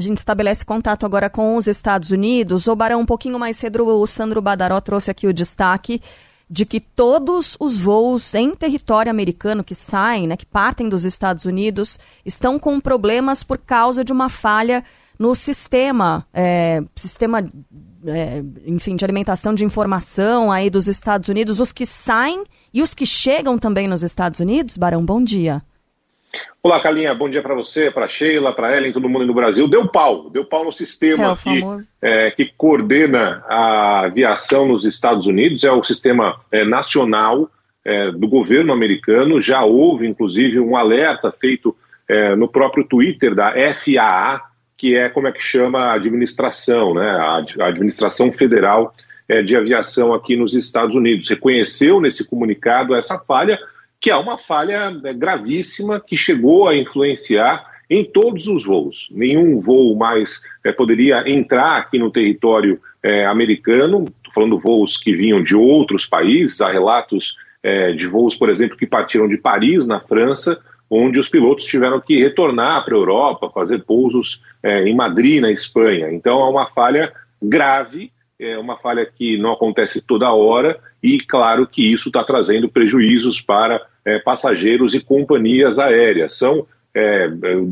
A gente estabelece contato agora com os Estados Unidos. O Barão, um pouquinho mais cedo, o Sandro Badaró trouxe aqui o destaque de que todos os voos em território americano que saem, né, que partem dos Estados Unidos, estão com problemas por causa de uma falha no sistema, é, sistema, é, enfim, de alimentação de informação aí dos Estados Unidos, os que saem e os que chegam também nos Estados Unidos. Barão, bom dia. Olá, Calinha, bom dia para você, para Sheila, para Ellen, todo mundo no Brasil. Deu pau, deu pau no sistema É, é, que coordena a aviação nos Estados Unidos, é o sistema é, nacional é, do governo americano. Já houve, inclusive, um alerta feito é, no próprio Twitter da FAA, que é como é que chama a administração, né? A, a administração federal é, de aviação aqui nos Estados Unidos. Reconheceu nesse comunicado essa falha, que é uma falha né, gravíssima que chegou a influenciar em todos os voos. Nenhum voo mais eh, poderia entrar aqui no território eh, americano. Estou falando voos que vinham de outros países. Há relatos eh, de voos, por exemplo, que partiram de Paris, na França, onde os pilotos tiveram que retornar para a Europa, fazer pousos em Madrid, na Espanha. Então, é uma falha grave é uma falha que não acontece toda hora e claro que isso está trazendo prejuízos para é, passageiros e companhias aéreas. São é,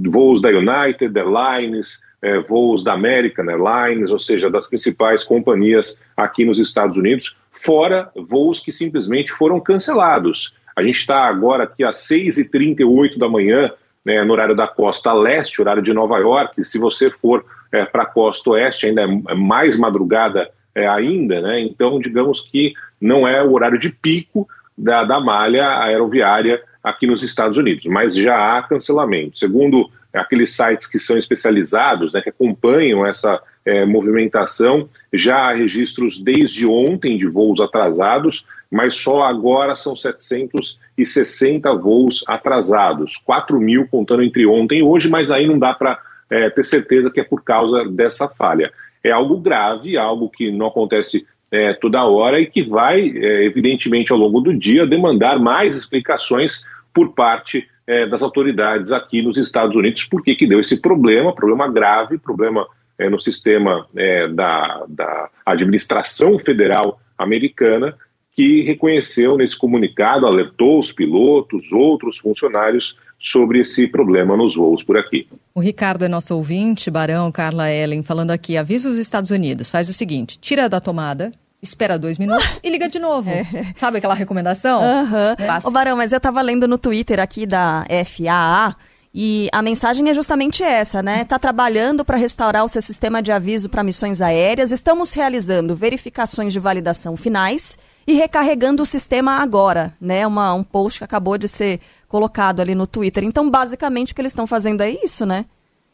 voos da United Airlines, é, voos da American Airlines, ou seja, das principais companhias aqui nos Estados Unidos, fora voos que simplesmente foram cancelados. A gente está agora aqui às 6h38 da manhã, né, no horário da costa leste, horário de Nova York. Se você for é, para a costa oeste, ainda é mais madrugada é, ainda, né? Então, digamos que não é o horário de pico da, da malha aeroviária aqui nos Estados Unidos, mas já há cancelamento. Segundo aqueles sites que são especializados, né, que acompanham essa é, movimentação, já há registros desde ontem de voos atrasados, mas só agora são 760 voos atrasados, 4 mil contando entre ontem e hoje, mas aí não dá para é, ter certeza que é por causa dessa falha. É algo grave, algo que não acontece é, toda hora e que vai, é, evidentemente, ao longo do dia, demandar mais explicações por parte é, das autoridades aqui nos Estados Unidos, por que deu esse problema, problema grave, problema é, no sistema é, da, da administração federal americana, que reconheceu nesse comunicado, alertou os pilotos, outros funcionários sobre esse problema nos voos por aqui. O Ricardo é nosso ouvinte, Barão, Carla Ellen, falando aqui, avisa os Estados Unidos, faz o seguinte, tira da tomada, espera dois minutos e liga de novo. Sabe aquela recomendação? Aham. É. Ô, Barão, mas eu tava lendo no Twitter aqui da FAA e a mensagem é justamente essa, né? Tá trabalhando para restaurar o seu sistema de aviso para missões aéreas. Estamos realizando verificações de validação finais e recarregando o sistema agora, né? Uma, um post que acabou de ser colocado ali no Twitter. Então, basicamente, o que eles estão fazendo é isso, né?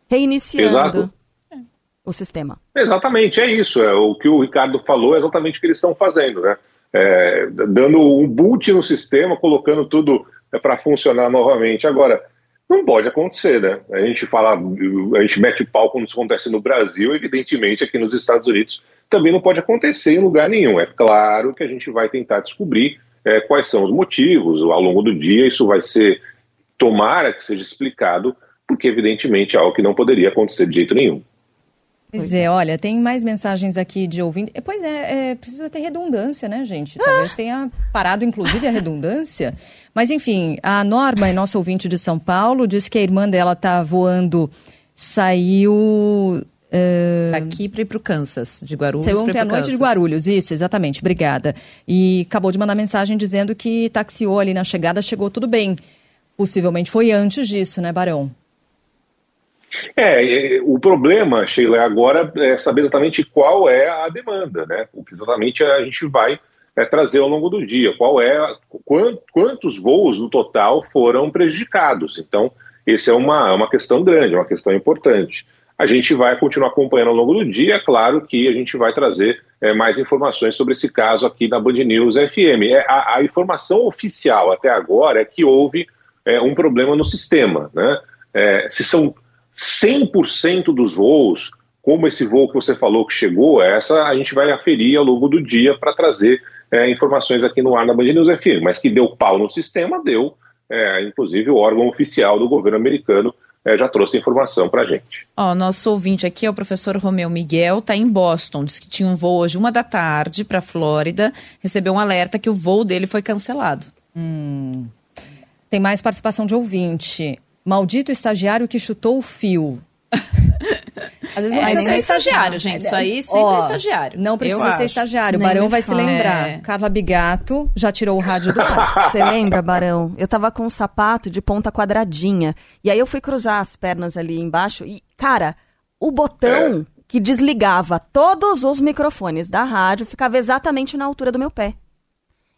Reiniciando Exato. o sistema. Exatamente, é isso. É, o que o Ricardo falou é exatamente o que eles estão fazendo, né? É, dando um boot no sistema, colocando tudo para funcionar novamente. Agora, não pode acontecer, né? A gente fala, a gente mete o pau quando isso acontece no Brasil, evidentemente aqui nos Estados Unidos também não pode acontecer em lugar nenhum. É claro que a gente vai tentar descobrir é, quais são os motivos ao longo do dia. Isso vai ser, tomara que seja explicado, porque evidentemente é algo que não poderia acontecer de jeito nenhum. Pois é, olha, tem mais mensagens aqui de ouvinte. Eh, Pois é, é, precisa ter redundância, né, gente? Talvez tenha parado, inclusive, a redundância. Mas, enfim, a Norma, é nosso ouvinte de São Paulo, diz que a irmã dela está voando saiu. Uh... Daqui para ir para o Kansas, de Guarulhos. Saiu ontem à noite de Guarulhos, isso, exatamente, obrigada. E acabou de mandar mensagem dizendo que taxiou ali na chegada, chegou tudo bem. Possivelmente foi antes disso, né, Barão? É, o problema, Sheila, agora é saber exatamente qual é a demanda, né? O que exatamente a gente vai é, trazer ao longo do dia, qual é, quantos voos no total foram prejudicados. Então, essa é uma, uma questão grande, uma questão importante. A gente vai continuar acompanhando ao longo do dia, é claro que a gente vai trazer é, mais informações sobre esse caso aqui na Band News FM. É, a, a, informação oficial até agora é que houve é, um problema no sistema. Né? É, se são 100% dos voos, como esse voo que você falou que chegou, essa a gente vai aferir ao longo do dia para trazer é, informações aqui no ar na Band News FM. Mas que deu pau no sistema, deu. É, inclusive o órgão oficial do governo americano é, já trouxe informação para a gente. Ó, nosso ouvinte aqui é o professor Romeu Miguel, está em Boston, disse que tinha um voo hoje uma da tarde para Flórida, recebeu um alerta que o voo dele foi cancelado. Hum. Tem mais participação de ouvinte. Maldito estagiário que chutou o fio. Às vezes não é, precisa ser estagiário, gente. Isso aí sempre é estagiário. Não precisa ser estagiário. O Barão vai se lembrar. É. Carla Bigato já tirou o rádio do ar. Você lembra, Barão? Eu tava com um sapato de ponta quadradinha. E aí eu fui cruzar as pernas ali embaixo e, cara, o botão é. que desligava todos os microfones da rádio ficava exatamente na altura do meu pé.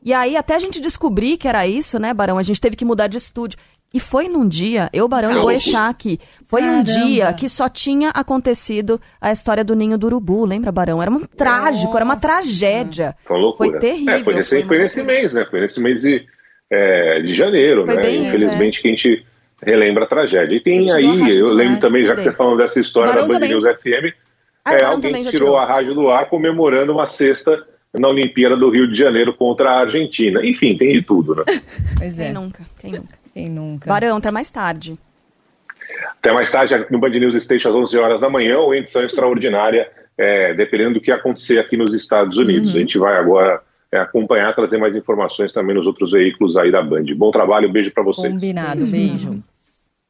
E aí, até a gente descobrir que era isso, né, Barão? A gente teve que mudar de estúdio. E foi num dia, eu, Barão e Boechat, foi Caramba. um dia que só tinha acontecido a história do ninho do urubu, lembra, Barão? Era um trágico, Nossa. era uma tragédia. Foi loucura. Foi terrível. É, foi, nesse, foi, foi nesse mês, né? Foi nesse mês de, é, de janeiro, foi né? Infelizmente é. que a gente relembra a tragédia. E tem aí, eu lembro também, já que você falando dessa história Barão da Band News FM, ah, é, alguém tirou, tirou a rádio do ar comemorando uma sexta na Olimpíada do Rio de Janeiro contra a Argentina. Enfim, tem de tudo, né? Pois é. Quem nunca? Quem nunca? Quem nunca? Barão, até mais tarde. Até mais tarde no Band News Station às 11 horas da manhã ou edição extraordinária, é, dependendo do que acontecer aqui nos Estados Unidos. Uhum. A gente vai agora é, acompanhar, trazer mais informações também nos outros veículos aí da Band. Bom trabalho, beijo para vocês. Combinado, beijo.